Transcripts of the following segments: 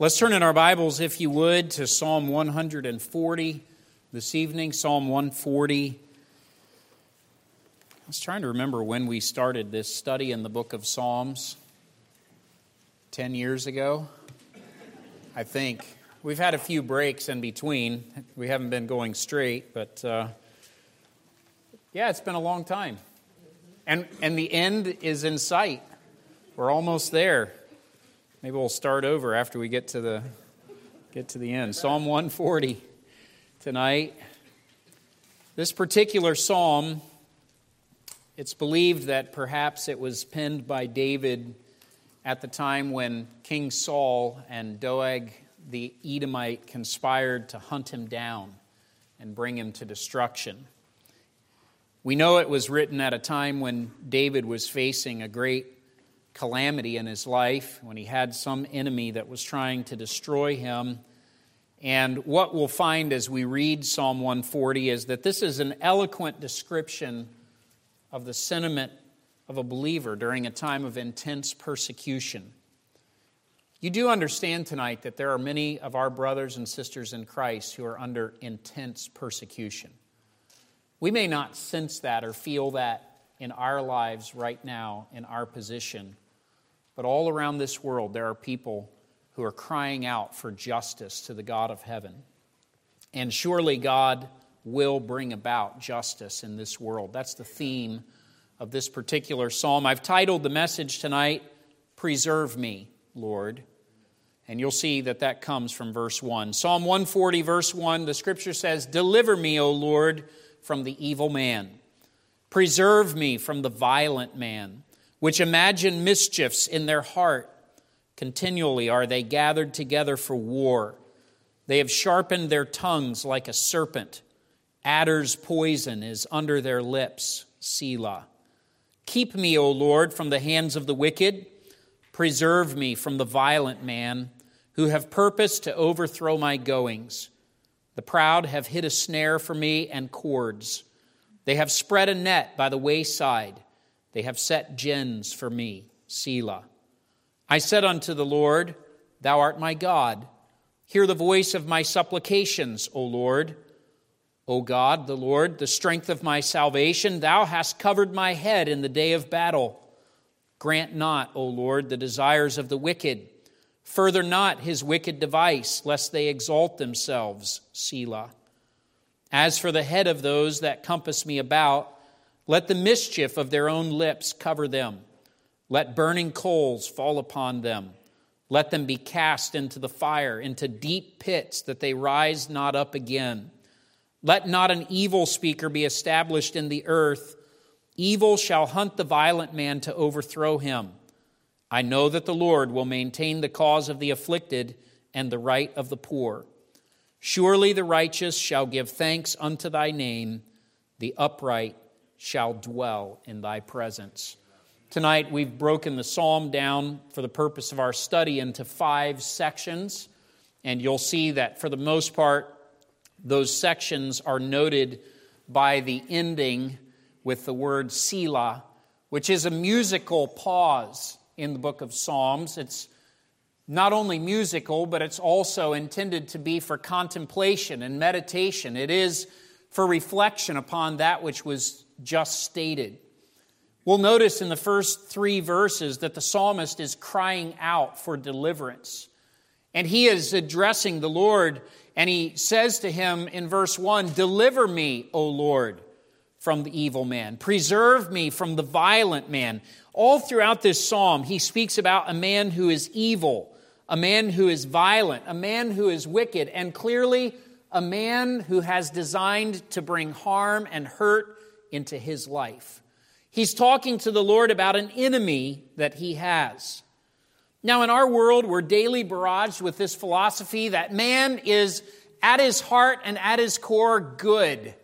Let's turn in our Bibles, if you would, to Psalm 140 this evening. Psalm 140. I was trying to remember when we started this study in the book of Psalms. 10 years ago, I think. We've had a few breaks in between. We haven't been going straight, but uh, yeah, it's been a long time. And, and the end is in sight. We're almost there. Maybe we'll start over after we get to the get to the end. Psalm 140 tonight. This particular psalm, it's believed that perhaps it was penned by David at the time when King Saul and Doeg the Edomite conspired to hunt him down and bring him to destruction. We know it was written at a time when David was facing a great calamity in his life, when he had some enemy that was trying to destroy him. And what we'll find as we read Psalm 140 is that this is an eloquent description of the sentiment of a believer during a time of intense persecution. You do understand tonight that there are many of our brothers and sisters in Christ who are under intense persecution. We may not sense that or feel that in our lives right now, in our position. But all around this world, there are people who are crying out for justice to the God of heaven. And surely God will bring about justice in this world. That's the theme of this particular psalm. I've titled the message tonight, Preserve Me, Lord. And you'll see that that comes from verse 1. Psalm 140, verse 1, the scripture says, Deliver me, O Lord, from the evil man. Preserve me from the violent man, which imagine mischiefs in their heart. Continually are they gathered together for war. They have sharpened their tongues like a serpent. Adder's poison is under their lips. Selah. Keep me, O Lord, from the hands of the wicked. Preserve me from the violent man who have purposed to overthrow my goings. The proud have hid a snare for me and cords. They have spread a net by the wayside. They have set gins for me. Selah. I said unto the Lord, Thou art my God. Hear the voice of my supplications, O Lord. O God, the Lord, the strength of my salvation, thou hast covered my head in the day of battle. Grant not, O Lord, the desires of the wicked. Further not his wicked device, lest they exalt themselves. Selah. As for the head of those that compass me about, let the mischief of their own lips cover them. Let burning coals fall upon them. Let them be cast into the fire, into deep pits, that they rise not up again. Let not an evil speaker be established in the earth. Evil shall hunt the violent man to overthrow him. I know that the Lord will maintain the cause of the afflicted and the right of the poor. Surely the righteous shall give thanks unto thy name, the upright shall dwell in thy presence. Tonight, we've broken the psalm down for the purpose of our study into five sections, and you'll see that for the most part, those sections are noted by the ending with the word Selah, which is a musical pause in the book of Psalms. It's not only musical, but it's also intended to be for contemplation and meditation. It is for reflection upon that which was just stated. We'll notice in the first three verses that the psalmist is crying out for deliverance. And he is addressing the Lord, and he says to him in verse 1 Deliver me, O Lord, from the evil man. Preserve me from the violent man. All throughout this psalm, he speaks about a man who is evil, a man who is violent, a man who is wicked, and clearly a man who has designed to bring harm and hurt into his life. He's talking to the Lord about an enemy that he has. Now, in our world, we're daily barraged with this philosophy that man is at his heart and at his core good.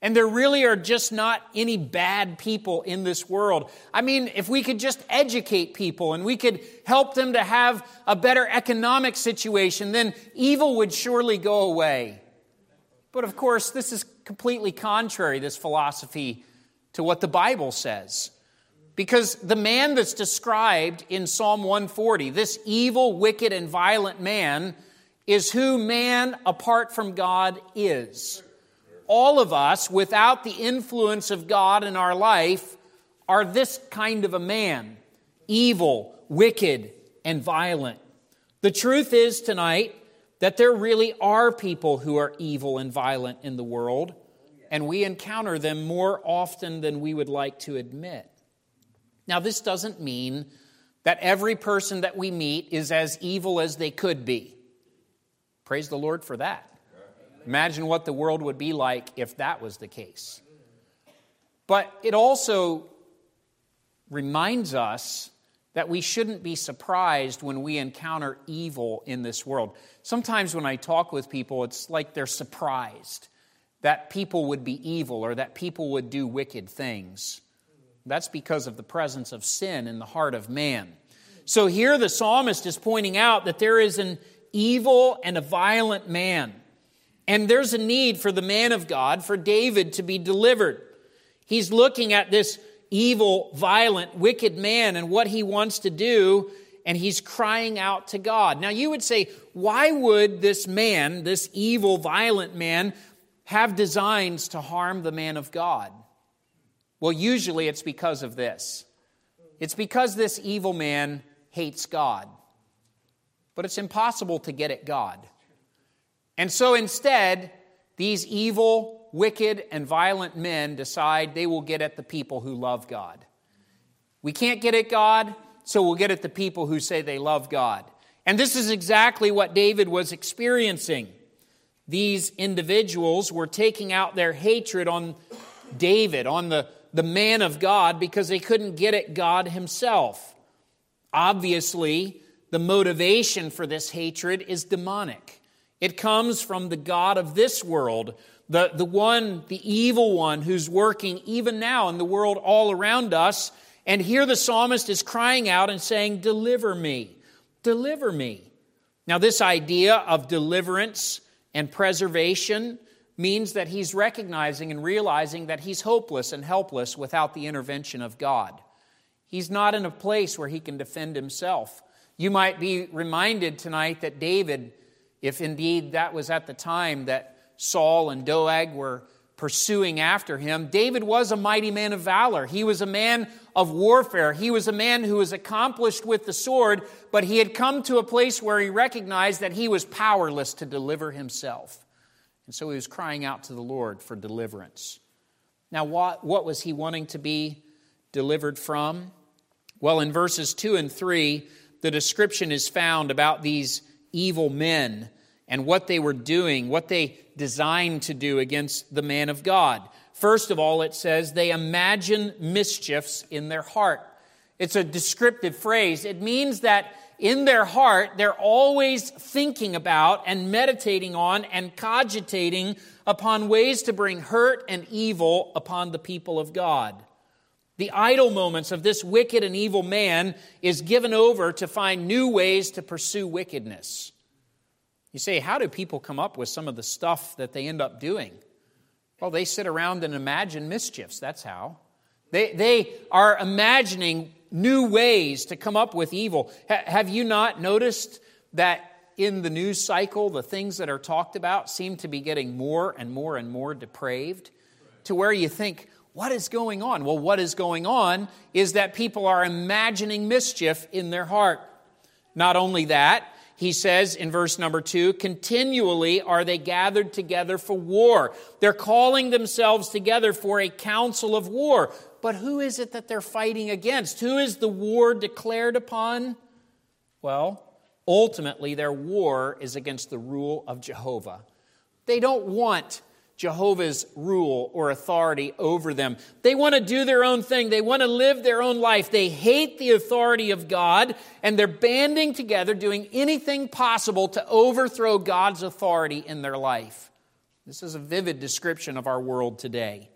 And there really are just not any bad people in this world. I mean, if we could just educate people and we could help them to have a better economic situation, then evil would surely go away. But of course, this is completely contrary, this philosophy, to what the Bible says. Because the man that's described in Psalm 140, this evil, wicked, and violent man, is who man apart from God is. All of us, without the influence of God in our life, are this kind of a man evil, wicked, and violent. The truth is tonight that there really are people who are evil and violent in the world, and we encounter them more often than we would like to admit. Now, this doesn't mean that every person that we meet is as evil as they could be. Praise the Lord for that. Imagine what the world would be like if that was the case. But it also reminds us that we shouldn't be surprised when we encounter evil in this world. Sometimes when I talk with people, it's like they're surprised that people would be evil or that people would do wicked things. That's because of the presence of sin in the heart of man. So here the psalmist is pointing out that there is an evil and a violent man. And there's a need for the man of God, for David, to be delivered. He's looking at this evil, violent, wicked man and what he wants to do, and he's crying out to God. Now, you would say, why would this man, this evil, violent man, have designs to harm the man of God? Well, usually it's because of this it's because this evil man hates God. But it's impossible to get at God. And so instead, these evil, wicked, and violent men decide they will get at the people who love God. We can't get at God, so we'll get at the people who say they love God. And this is exactly what David was experiencing. These individuals were taking out their hatred on David, on the, the man of God, because they couldn't get at God himself. Obviously, the motivation for this hatred is demonic. It comes from the God of this world the, the one, the evil one who's working even now in the world all around us. And here the psalmist is crying out and saying, Deliver me, deliver me. Now, this idea of deliverance and preservation means that he's recognizing and realizing that he's hopeless and helpless without the intervention of God. He's not in a place where he can defend himself. You might be reminded tonight that David, if indeed that was at the time that Saul and Doeg were pursuing after him, David was a mighty man of valor. He was a man of warfare. He was a man who was accomplished with the sword, but he had come to a place where he recognized that he was powerless to deliver himself. And so he was crying out to the Lord for deliverance. Now, what, what was he wanting to be delivered from? Well, in verses 2 and 3, the description is found about these evil men and what they were doing, what they designed to do against the man of God. First of all, it says they imagine mischiefs in their heart. It's a descriptive phrase. It means that in their heart, they're always thinking about and meditating on and cogitating upon ways to bring hurt and evil upon the people of God. The idle moments of this wicked and evil man is given over to find new ways to pursue wickedness. You say, how do people come up with some of the stuff that they end up doing? Well, they sit around and imagine mischiefs. That's how. They, they are imagining new ways to come up with evil. Ha- have you not noticed that in the news cycle, the things that are talked about seem to be getting more and more and more depraved to where you think, what is going on? Well, what is going on is that people are imagining mischief in their heart. Not only that, he says in verse number two, continually are they gathered together for war. They're calling themselves together for a council of war. But who is it that they're fighting against? Who is the war declared upon? Well, ultimately, their war is against the rule of Jehovah. They don't want Jehovah's rule or authority over them. They want to do their own thing. They want to live their own life. They hate the authority of God, and they're banding together, doing anything possible to overthrow God's authority in their life. This is a vivid description of our world today.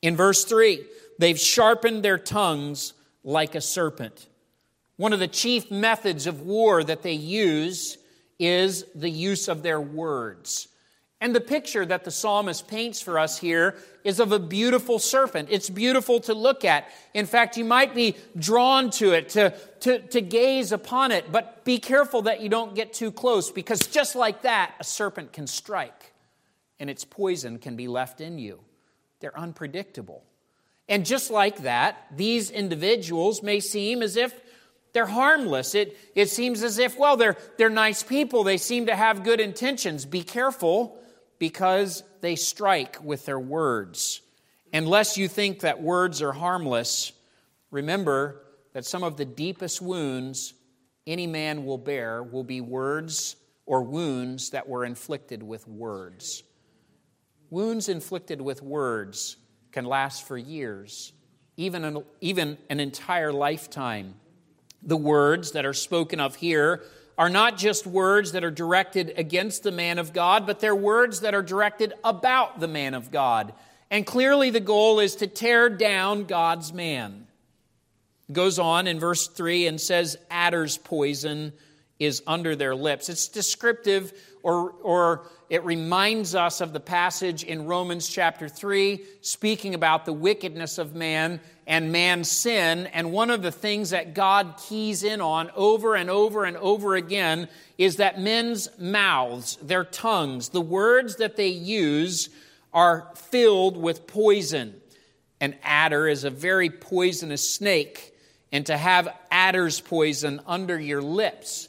In verse 3, they've sharpened their tongues like a serpent. One of the chief methods of war that they use is the use of their words. And the picture that the psalmist paints for us here is of a beautiful serpent. It's beautiful to look at. In fact, you might be drawn to it, to, to, to gaze upon it, but be careful that you don't get too close because just like that, a serpent can strike and its poison can be left in you. They're unpredictable. And just like that, these individuals may seem as if they're harmless. It, it seems as if, well, they're, they're nice people. They seem to have good intentions. Be careful because they strike with their words. Unless you think that words are harmless, remember that some of the deepest wounds any man will bear will be words or wounds that were inflicted with words. Wounds inflicted with words can last for years, even an, even an entire lifetime. The words that are spoken of here are not just words that are directed against the man of God, but they're words that are directed about the man of God. And clearly, the goal is to tear down God's man. goes on in verse 3 and says, Adder's poison is under their lips. It's descriptive, or, or it reminds us of the passage in Romans chapter 3, speaking about the wickedness of man and man's sin. And one of the things that God keys in on over and over and over again is that men's mouths, their tongues, the words that they use are filled with poison. An adder is a very poisonous snake. And to have adder's poison under your lips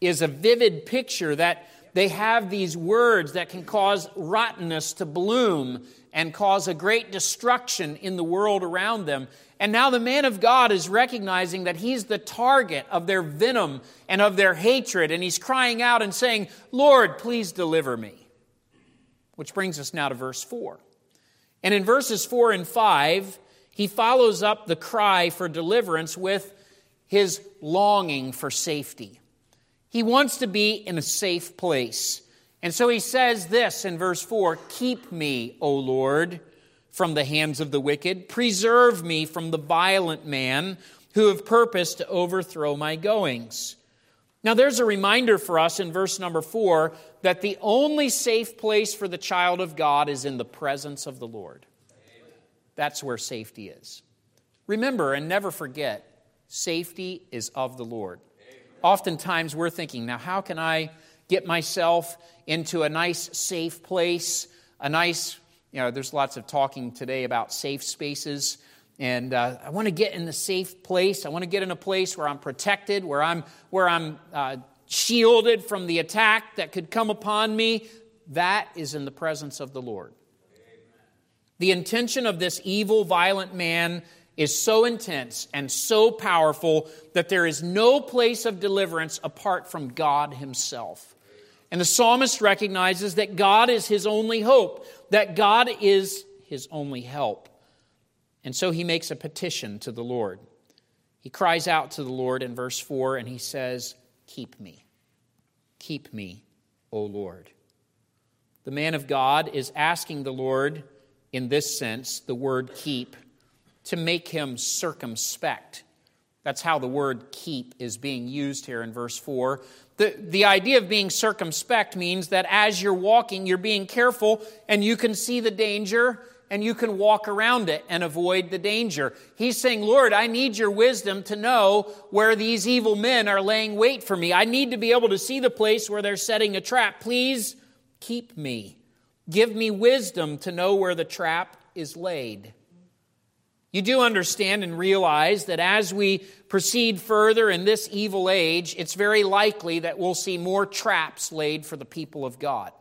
is a vivid picture that they have these words that can cause rottenness to bloom and cause a great destruction in the world around them. And now the man of God is recognizing that he's the target of their venom and of their hatred, and he's crying out and saying, Lord, please deliver me. Which brings us now to verse 4. And in verses 4 and 5, he follows up the cry for deliverance with his longing for safety. He wants to be in a safe place. And so he says this in verse 4 Keep me, O Lord, from the hands of the wicked. Preserve me from the violent man who have purposed to overthrow my goings. Now, there's a reminder for us in verse number 4 that the only safe place for the child of God is in the presence of the Lord. That's where safety is. Remember and never forget safety is of the Lord. Oftentimes we're thinking, now, how can I get myself into a nice, safe place, a nice, you know, there's lots of talking today about safe spaces. And uh, I want to get in the safe place. I want to get in a place where I'm protected, where I'm, where I'm uh, shielded from the attack that could come upon me. That is in the presence of the Lord. The intention of this evil, violent man is so intense and so powerful that there is no place of deliverance apart from God Himself. And the psalmist recognizes that God is his only hope, that God is his only help. And so he makes a petition to the Lord. He cries out to the Lord in verse 4 and he says, Keep me. Keep me, O Lord. The man of God is asking the Lord, in this sense, the word keep, to make him circumspect. That's how the word keep is being used here in verse 4. The, the idea of being circumspect means that as you're walking, you're being careful and you can see the danger and you can walk around it and avoid the danger. He's saying, Lord, I need your wisdom to know where these evil men are laying wait for me. I need to be able to see the place where they're setting a trap. Please keep me. Give me wisdom to know where the trap is laid. You do understand and realize that as we proceed further in this evil age, it's very likely that we'll see more traps laid for the people of God.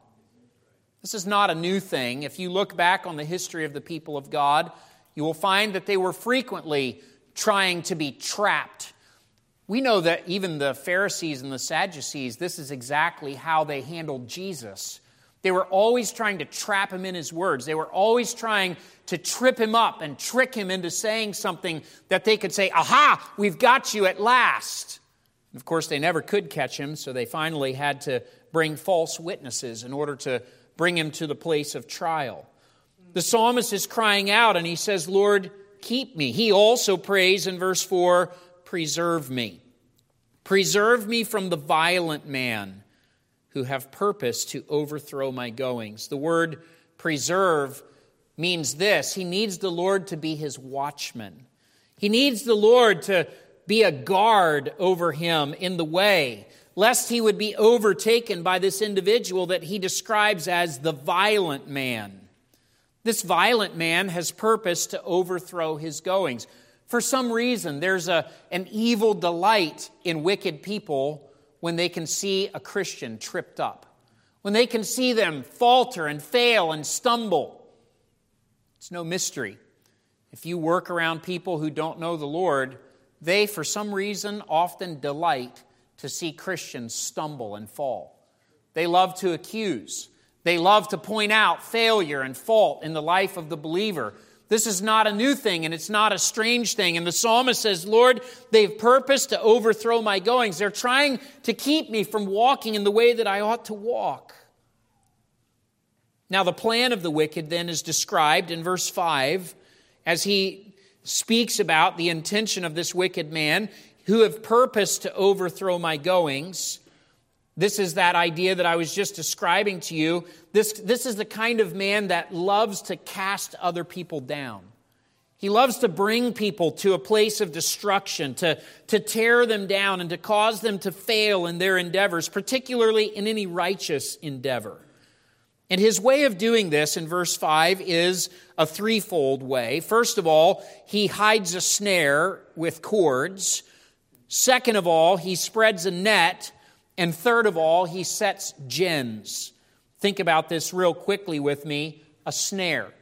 This is not a new thing. If you look back on the history of the people of God, you will find that they were frequently trying to be trapped. We know that even the Pharisees and the Sadducees, this is exactly how they handled Jesus. They were always trying to trap him in his words. They were always trying to trip him up and trick him into saying something that they could say, Aha, we've got you at last. And of course, they never could catch him, so they finally had to bring false witnesses in order to bring him to the place of trial. The psalmist is crying out and he says, Lord, keep me. He also prays in verse 4 Preserve me. Preserve me from the violent man who have purpose to overthrow my goings. The word preserve means this He needs the Lord to be his watchman. He needs the Lord to be a guard over him in the way, lest he would be overtaken by this individual that he describes as the violent man. This violent man has purpose to overthrow his goings. For some reason, there's a, an evil delight in wicked people when they can see a Christian tripped up, when they can see them falter and fail and stumble. It's no mystery. If you work around people who don't know the Lord, they, for some reason, often delight to see Christians stumble and fall. They love to accuse. They love to point out failure and fault in the life of the believer. This is not a new thing and it's not a strange thing. And the psalmist says, Lord, they've purposed to overthrow my goings. They're trying to keep me from walking in the way that I ought to walk. Now, the plan of the wicked then is described in verse 5 as he speaks about the intention of this wicked man who have purposed to overthrow my goings. This is that idea that I was just describing to you. This, this is the kind of man that loves to cast other people down. He loves to bring people to a place of destruction, to, to tear them down, and to cause them to fail in their endeavors, particularly in any righteous endeavor. And his way of doing this in verse 5 is a threefold way. First of all, he hides a snare with cords. Second of all, he spreads a net and third of all, he sets gins. Think about this real quickly with me a snare.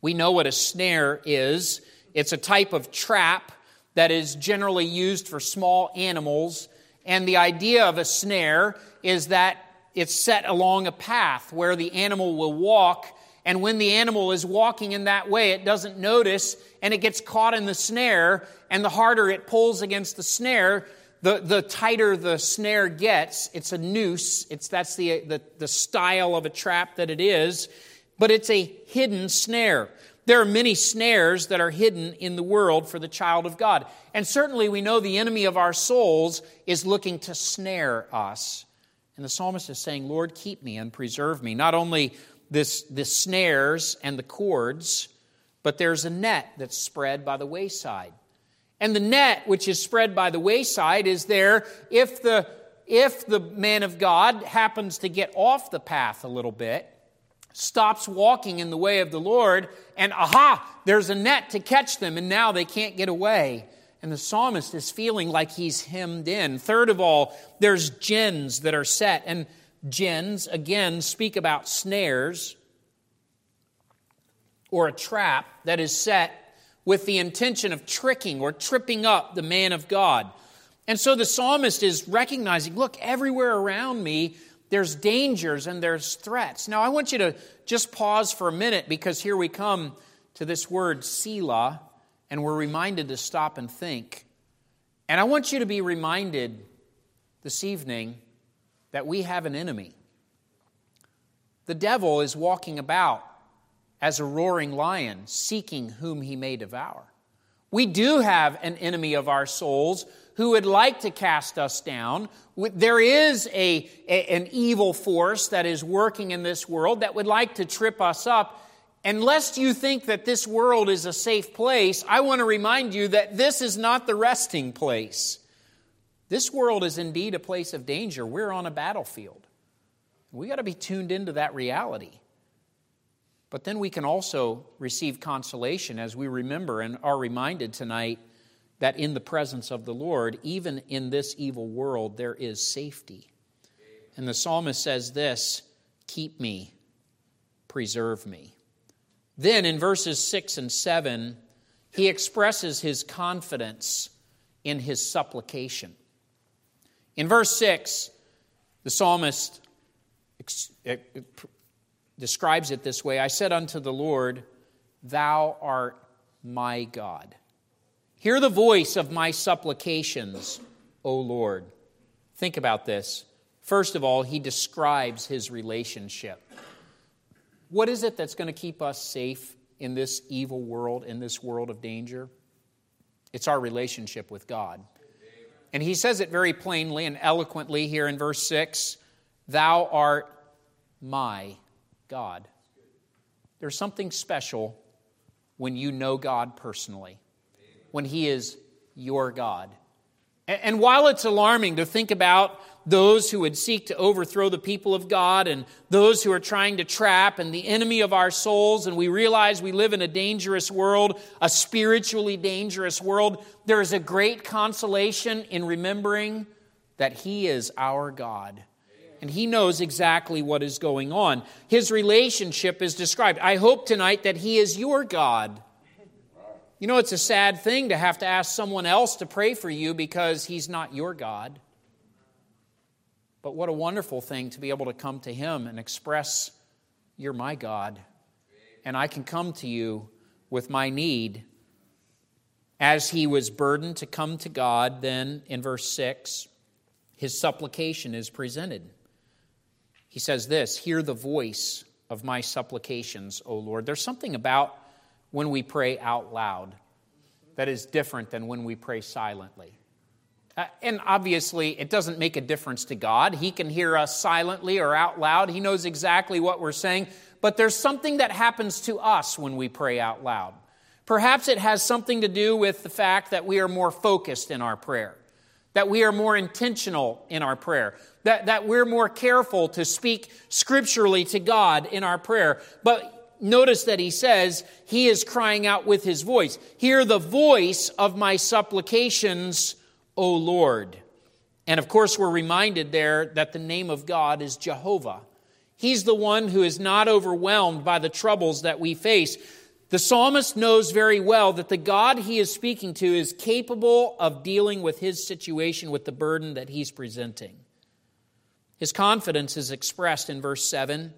We know what a snare is it's a type of trap that is generally used for small animals. And the idea of a snare is that it's set along a path where the animal will walk. And when the animal is walking in that way, it doesn't notice and it gets caught in the snare. And the harder it pulls against the snare, the, the tighter the snare gets, it's a noose. It's, that's the, the, the style of a trap that it is, but it's a hidden snare. There are many snares that are hidden in the world for the child of God. And certainly we know the enemy of our souls is looking to snare us. And the psalmist is saying, Lord, keep me and preserve me. Not only this, the snares and the cords, but there's a net that's spread by the wayside. And the net, which is spread by the wayside, is there if the, if the man of God happens to get off the path a little bit, stops walking in the way of the Lord, and aha, there's a net to catch them, and now they can't get away. And the psalmist is feeling like he's hemmed in. Third of all, there's gins that are set. And gins, again, speak about snares or a trap that is set with the intention of tricking or tripping up the man of God. And so the psalmist is recognizing look, everywhere around me, there's dangers and there's threats. Now, I want you to just pause for a minute because here we come to this word, Selah, and we're reminded to stop and think. And I want you to be reminded this evening that we have an enemy. The devil is walking about as a roaring lion, seeking whom he may devour. We do have an enemy of our souls who would like to cast us down. There is a, a, an evil force that is working in this world that would like to trip us up. And lest you think that this world is a safe place, I want to remind you that this is not the resting place. This world is indeed a place of danger. We're on a battlefield. We got to be tuned into that reality. But then we can also receive consolation as we remember and are reminded tonight that in the presence of the Lord, even in this evil world, there is safety. And the psalmist says this Keep me, preserve me. Then in verses 6 and 7, he expresses his confidence in his supplication. In verse 6, the psalmist describes it this way I said unto the Lord, Thou art my God. Hear the voice of my supplications, O Lord. Think about this. First of all, he describes his relationship. What is it that's going to keep us safe in this evil world, in this world of danger? It's our relationship with God. And he says it very plainly and eloquently here in verse 6 Thou art my God. There's something special when you know God personally, when He is your God. And while it's alarming to think about those who would seek to overthrow the people of God and those who are trying to trap and the enemy of our souls, and we realize we live in a dangerous world, a spiritually dangerous world, there is a great consolation in remembering that He is our God. And He knows exactly what is going on. His relationship is described. I hope tonight that He is your God. You know, it's a sad thing to have to ask someone else to pray for you because He's not your God. But what a wonderful thing to be able to come to Him and express, You're my God. And I can come to you with my need. As he was burdened to come to God, then in verse 6, his supplication is presented. He says this Hear the voice of my supplications, O Lord. There's something about when we pray out loud that is different than when we pray silently. Uh, and obviously, it doesn't make a difference to God. He can hear us silently or out loud. He knows exactly what we're saying. But there's something that happens to us when we pray out loud. Perhaps it has something to do with the fact that we are more focused in our prayer, that we are more intentional in our prayer, that, that we're more careful to speak scripturally to God in our prayer. But notice that he says he is crying out with his voice. Hear the voice of my supplications O Lord. And of course, we're reminded there that the name of God is Jehovah. He's the one who is not overwhelmed by the troubles that we face. The psalmist knows very well that the God he is speaking to is capable of dealing with his situation, with the burden that he's presenting. His confidence is expressed in verse 7.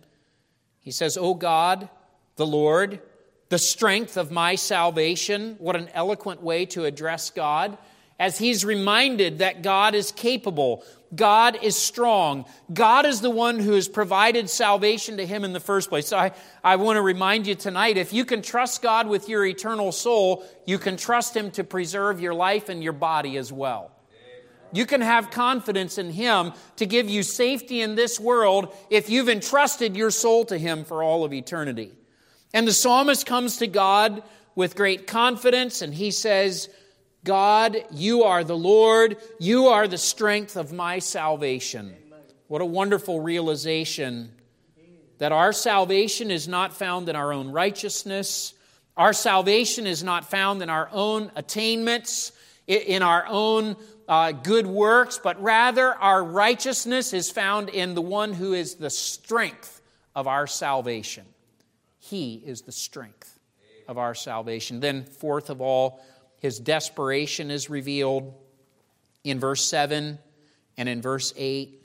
He says, O God, the Lord, the strength of my salvation. What an eloquent way to address God as he's reminded that God is capable, God is strong, God is the one who has provided salvation to him in the first place. So I, I want to remind you tonight if you can trust God with your eternal soul, you can trust him to preserve your life and your body as well. You can have confidence in Him to give you safety in this world if you've entrusted your soul to Him for all of eternity. And the psalmist comes to God with great confidence and he says, God, you are the Lord. You are the strength of my salvation. What a wonderful realization that our salvation is not found in our own righteousness. Our salvation is not found in our own attainments, in our own uh, good works, but rather our righteousness is found in the one who is the strength of our salvation. He is the strength of our salvation. Then, fourth of all, his desperation is revealed in verse 7 and in verse 8.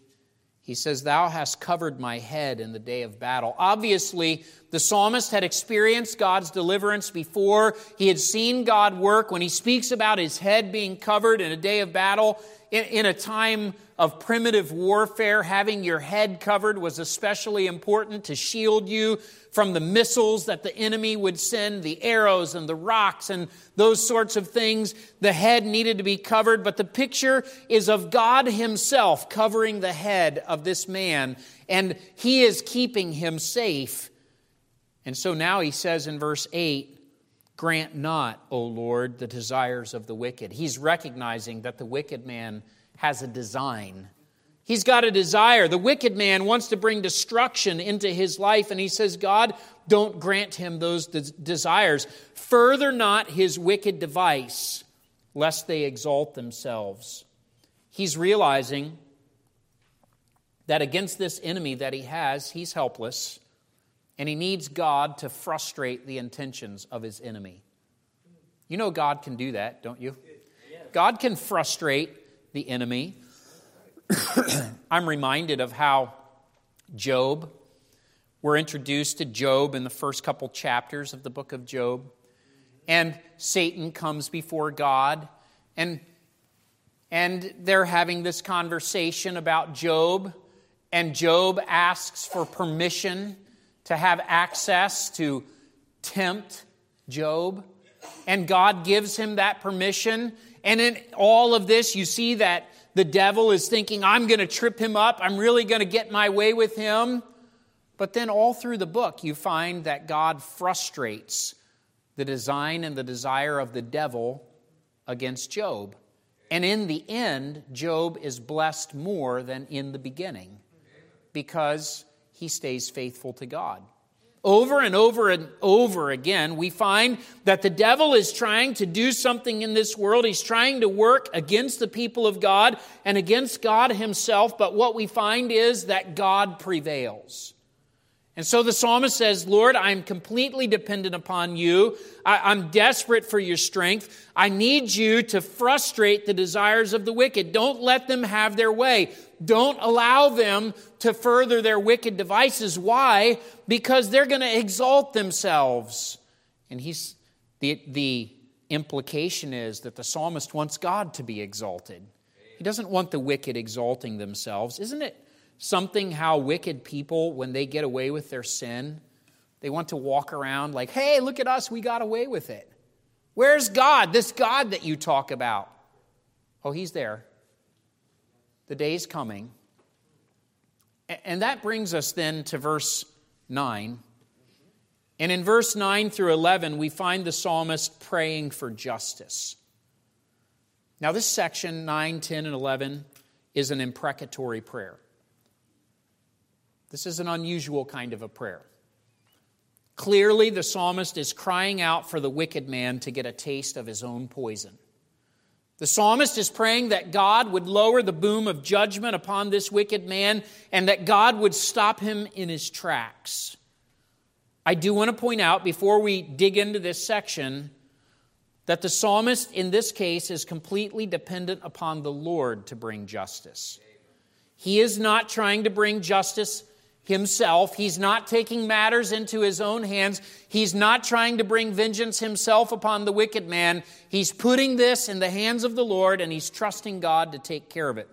He says, Thou hast covered my head in the day of battle. Obviously, the psalmist had experienced God's deliverance before. He had seen God work. When he speaks about his head being covered in a day of battle, in, in a time of primitive warfare, having your head covered was especially important to shield you from the missiles that the enemy would send, the arrows and the rocks and those sorts of things. The head needed to be covered, but the picture is of God Himself covering the head of this man, and He is keeping him safe. And so now He says in verse 8, Grant not, O Lord, the desires of the wicked. He's recognizing that the wicked man has a design. He's got a desire. The wicked man wants to bring destruction into his life, and he says, God, don't grant him those des- desires. Further not his wicked device, lest they exalt themselves. He's realizing that against this enemy that he has, he's helpless, and he needs God to frustrate the intentions of his enemy. You know God can do that, don't you? God can frustrate the enemy. I'm reminded of how Job, we're introduced to Job in the first couple chapters of the book of Job. And Satan comes before God, and, and they're having this conversation about Job. And Job asks for permission to have access to tempt Job. And God gives him that permission. And in all of this, you see that the devil is thinking, I'm going to trip him up, I'm really going to get my way with him. But then, all through the book, you find that God frustrates the design and the desire of the devil against Job. And in the end, Job is blessed more than in the beginning because he stays faithful to God. Over and over and over again, we find that the devil is trying to do something in this world. He's trying to work against the people of God and against God himself. But what we find is that God prevails. And so the psalmist says, Lord, I'm completely dependent upon you. I, am desperate for your strength. I need you to frustrate the desires of the wicked. Don't let them have their way. Don't allow them to further their wicked devices. Why? Because they're going to exalt themselves. And he's, the, the implication is that the psalmist wants God to be exalted. He doesn't want the wicked exalting themselves. Isn't it? Something how wicked people, when they get away with their sin, they want to walk around like, hey, look at us, we got away with it. Where's God, this God that you talk about? Oh, he's there. The day's coming. And that brings us then to verse 9. And in verse 9 through 11, we find the psalmist praying for justice. Now, this section, 9, 10, and 11, is an imprecatory prayer. This is an unusual kind of a prayer. Clearly, the psalmist is crying out for the wicked man to get a taste of his own poison. The psalmist is praying that God would lower the boom of judgment upon this wicked man and that God would stop him in his tracks. I do want to point out before we dig into this section that the psalmist in this case is completely dependent upon the Lord to bring justice. He is not trying to bring justice himself. He's not taking matters into his own hands. He's not trying to bring vengeance himself upon the wicked man. He's putting this in the hands of the Lord and he's trusting God to take care of it.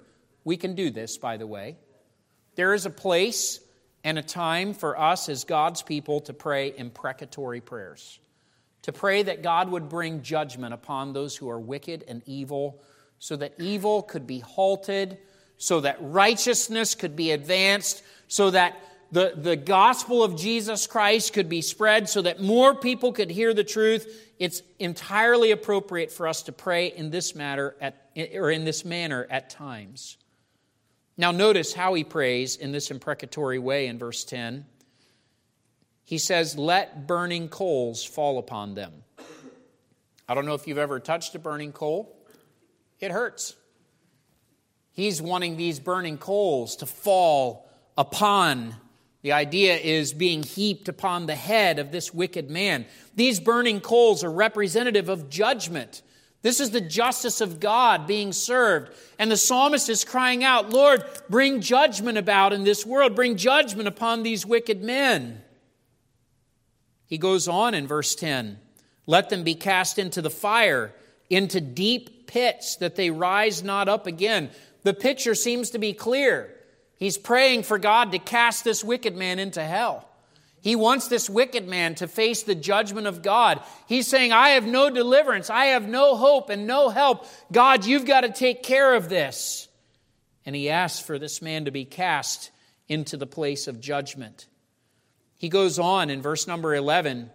We can do this, by the way. There is a place and a time for us as God's people to pray imprecatory prayers, to pray that God would bring judgment upon those who are wicked and evil, so that evil could be halted, so that righteousness could be advanced, so that the, the gospel of Jesus Christ could be spread so that more people could hear the truth, it's entirely appropriate for us to pray in this matter at, or in this manner at times. Now notice how he prays in this imprecatory way in verse 10. He says, Let burning coals fall upon them. I don't know if you've ever touched a burning coal. It hurts. He's wanting these burning coals to fall upon the idea is being heaped upon the head of this wicked man. These burning coals are representative of judgment. This is the justice of God being served. And the psalmist is crying out, Lord, bring judgment about in this world, bring judgment upon these wicked men. He goes on in verse 10 Let them be cast into the fire, into deep pits, that they rise not up again. The picture seems to be clear. He's praying for God to cast this wicked man into hell. He wants this wicked man to face the judgment of God. He's saying, I have no deliverance. I have no hope and no help. God, you've got to take care of this. And he asks for this man to be cast into the place of judgment. He goes on in verse number 11.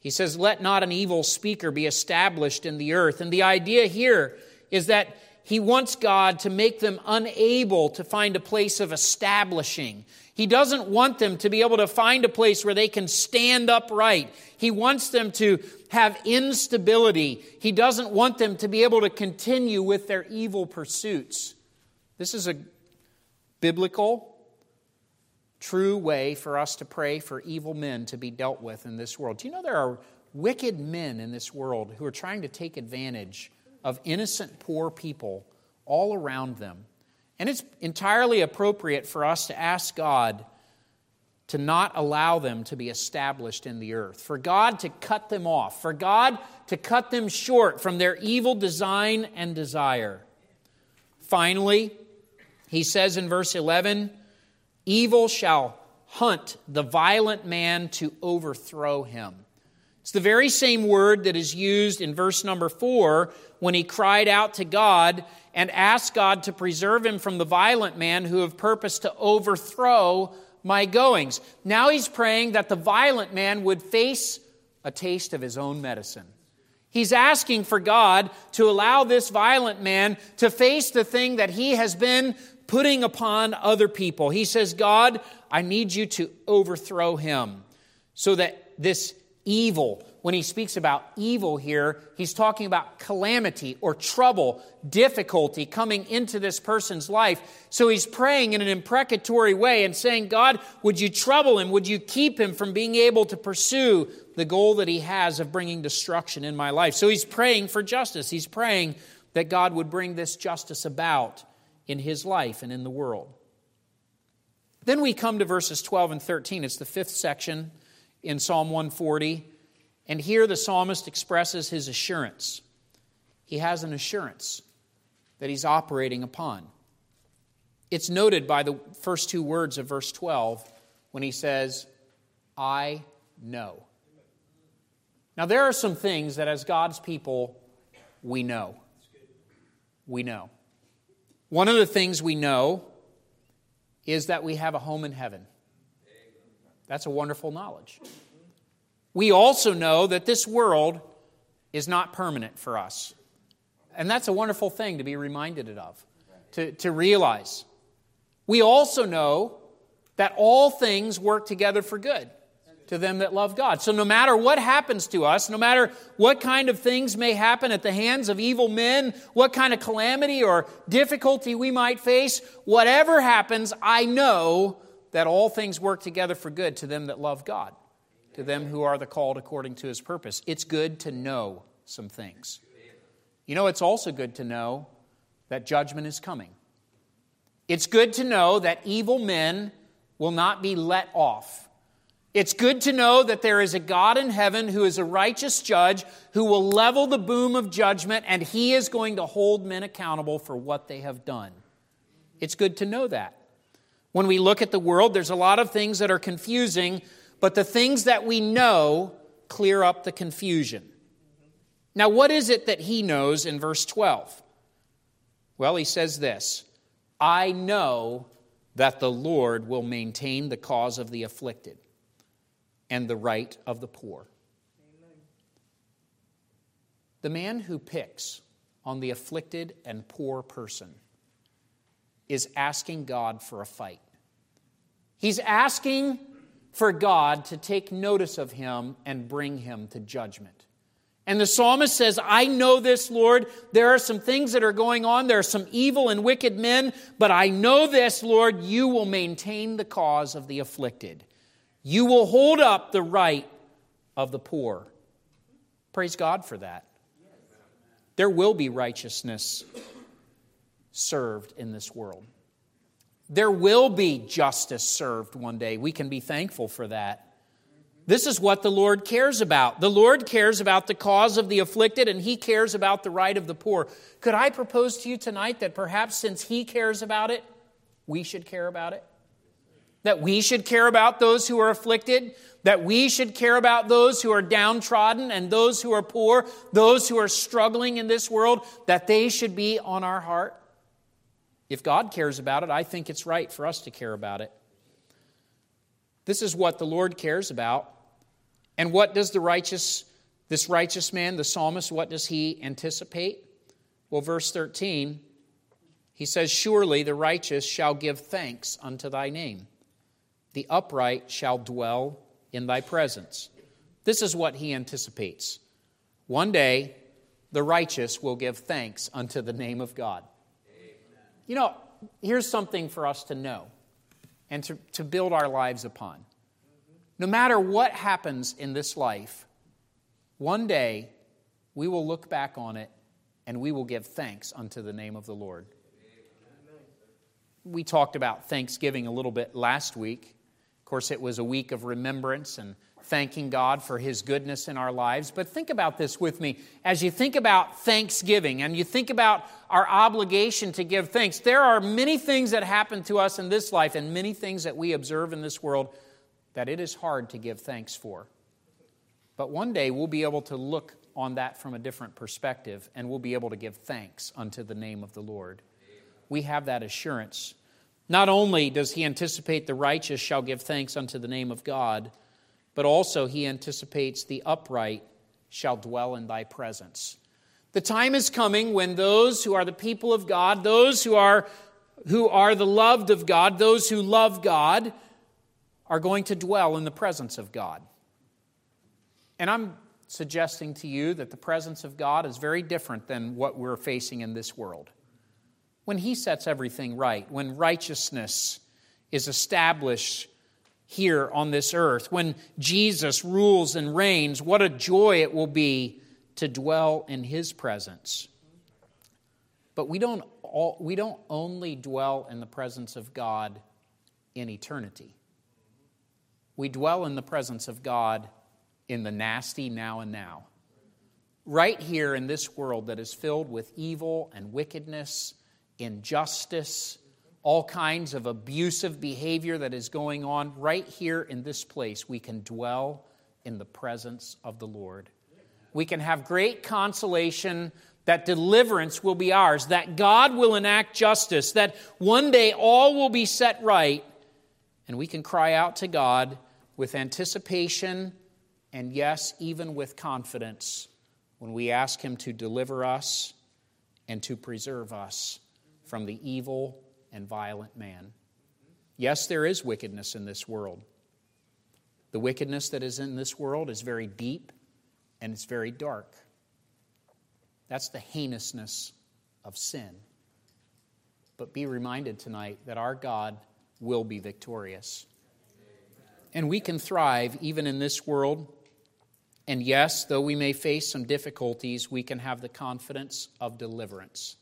He says, Let not an evil speaker be established in the earth. And the idea here is that he wants God to make them unable to find a place of establishing. He doesn't want them to be able to find a place where they can stand upright. He wants them to have instability. He doesn't want them to be able to continue with their evil pursuits. This is a biblical, true way for us to pray for evil men to be dealt with in this world. Do you know there are wicked men in this world who are trying to take advantage of innocent poor people all around them. And it's entirely appropriate for us to ask God to not allow them to be established in the earth, for God to cut them off, for God to cut them short from their evil design and desire. Finally, he says in verse 11, Evil shall hunt the violent man to overthrow him. It's the very same word that is used in verse number four when he cried out to God and asked God to preserve him from the violent man who have purposed to overthrow my goings. Now he's praying that the violent man would face a taste of his own medicine. He's asking for God to allow this violent man to face the thing that he has been putting upon other people. He says, God, I need you to overthrow him so that this evil, when he speaks about evil here, he's talking about calamity or trouble, difficulty coming into this person's life. So he's praying in an imprecatory way and saying, God, would you trouble him? Would you keep him from being able to pursue the goal that he has of bringing destruction in my life? So he's praying for justice. He's praying that God would bring this justice about in his life and in the world. Then we come to verses 12 and 13. It's the fifth section in Psalm 140. And here the psalmist expresses his assurance. He has an assurance that he's operating upon. It's noted by the first two words of verse 12 when he says, I know. Now, there are some things that as God's people, we know. We know. One of the things we know is that we have a home in heaven. That's a wonderful knowledge. We also know that this world is not permanent for us. And that's a wonderful thing to be reminded of, to, to realize. We also know that all things work together for good to them that love God. So no matter what happens to us, no matter what kind of things may happen at the hands of evil men, what kind of calamity or difficulty we might face, whatever happens, I know that all things work together for good to them that love God to them who are the called according to his purpose. It's good to know some things. You know, it's also good to know that judgment is coming. It's good to know that evil men will not be let off. It's good to know that there is a God in heaven who is a righteous judge who will level the boom of judgment and he is going to hold men accountable for what they have done. It's good to know that. When we look at the world, there's a lot of things that are confusing but the things that we know clear up the confusion. Now, what is it that he knows in verse 12? Well, he says this I know that the Lord will maintain the cause of the afflicted and the right of the poor. The man who picks on the afflicted and poor person is asking God for a fight. He's asking for God to take notice of him and bring him to judgment. And the psalmist says, I know this, Lord. There are some things that are going on. There are some evil and wicked men, but I know this, Lord. You will maintain the cause of the afflicted. You will hold up the right of the poor. Praise God for that. There will be righteousness served in this world. There will be justice served one day. We can be thankful for that. This is what the Lord cares about. The Lord cares about the cause of the afflicted, and He cares about the right of the poor. Could I propose to you tonight that perhaps since He cares about it, we should care about it? That we should care about those who are afflicted, that we should care about those who are downtrodden and those who are poor, those who are struggling in this world, that they should be on our heart? If God cares about it, I think it's right for us to care about it. This is what the Lord cares about. And what does the righteous, this righteous man, the psalmist, what does he anticipate? Well, verse 13, he says, Surely the righteous shall give thanks unto thy name, the upright shall dwell in thy presence. This is what he anticipates. One day, the righteous will give thanks unto the name of God. You know, here's something for us to know and to, to build our lives upon. No matter what happens in this life, one day we will look back on it and we will give thanks unto the name of the Lord. We talked about Thanksgiving a little bit last week. Of course, it was a week of remembrance and thanking God for His goodness in our lives. But think about this with me. As you think about Thanksgiving and you think about our obligation to give thanks, there are many things that happen to us in this life and many things that we observe in this world that it is hard to give thanks for. But one day we'll be able to look on that from a different perspective and we'll be able to give thanks unto the name of the Lord. We have that assurance. Not only does he anticipate the righteous shall give thanks unto the name of God, but also he anticipates the upright shall dwell in thy presence. The time is coming when those who are the people of God, those who are, who are the loved of God, those who love God, are going to dwell in the presence of God. And I'm suggesting to you that the presence of God is very different than what we're facing in this world. When He sets everything right, when righteousness is established here on this earth, when Jesus rules and reigns, what a joy it will be to dwell in his presence. But we don't, all, we don't only dwell in the presence of God in eternity. We dwell in the presence of God in the nasty now and now. Right here in this world that is filled with evil and wickedness, injustice, all kinds of abusive behavior that is going on, right here in this place, we can dwell in the presence of the Lord. We can have great consolation that deliverance will be ours, that God will enact justice, that one day all will be set right, and we can cry out to God with anticipation and, yes, even with confidence when we ask Him to deliver us and to preserve us from the evil and violent man. Yes, there is wickedness in this world. The wickedness that is in this world is very deep and it's very dark. That's the heinousness of sin. But be reminded tonight that our God will be victorious. And we can thrive even in this world. And yes, though we may face some difficulties, we can have the confidence of deliverance.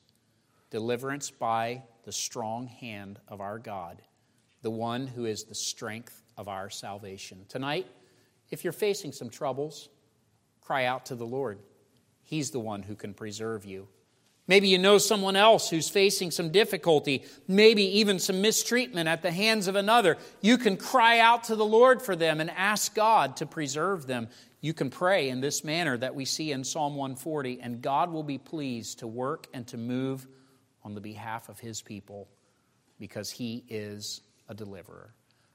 Deliverance by the strong hand of our God, the one who is the strength of our salvation. Tonight, if you're facing some troubles, Cry out to the Lord. He's the one who can preserve you. Maybe you know someone else who's facing some difficulty, maybe even some mistreatment at the hands of another. You can cry out to the Lord for them and ask God to preserve them. You can pray in this manner that we see in Psalm 140, and God will be pleased to work and to move on the behalf of his people because he is a deliverer.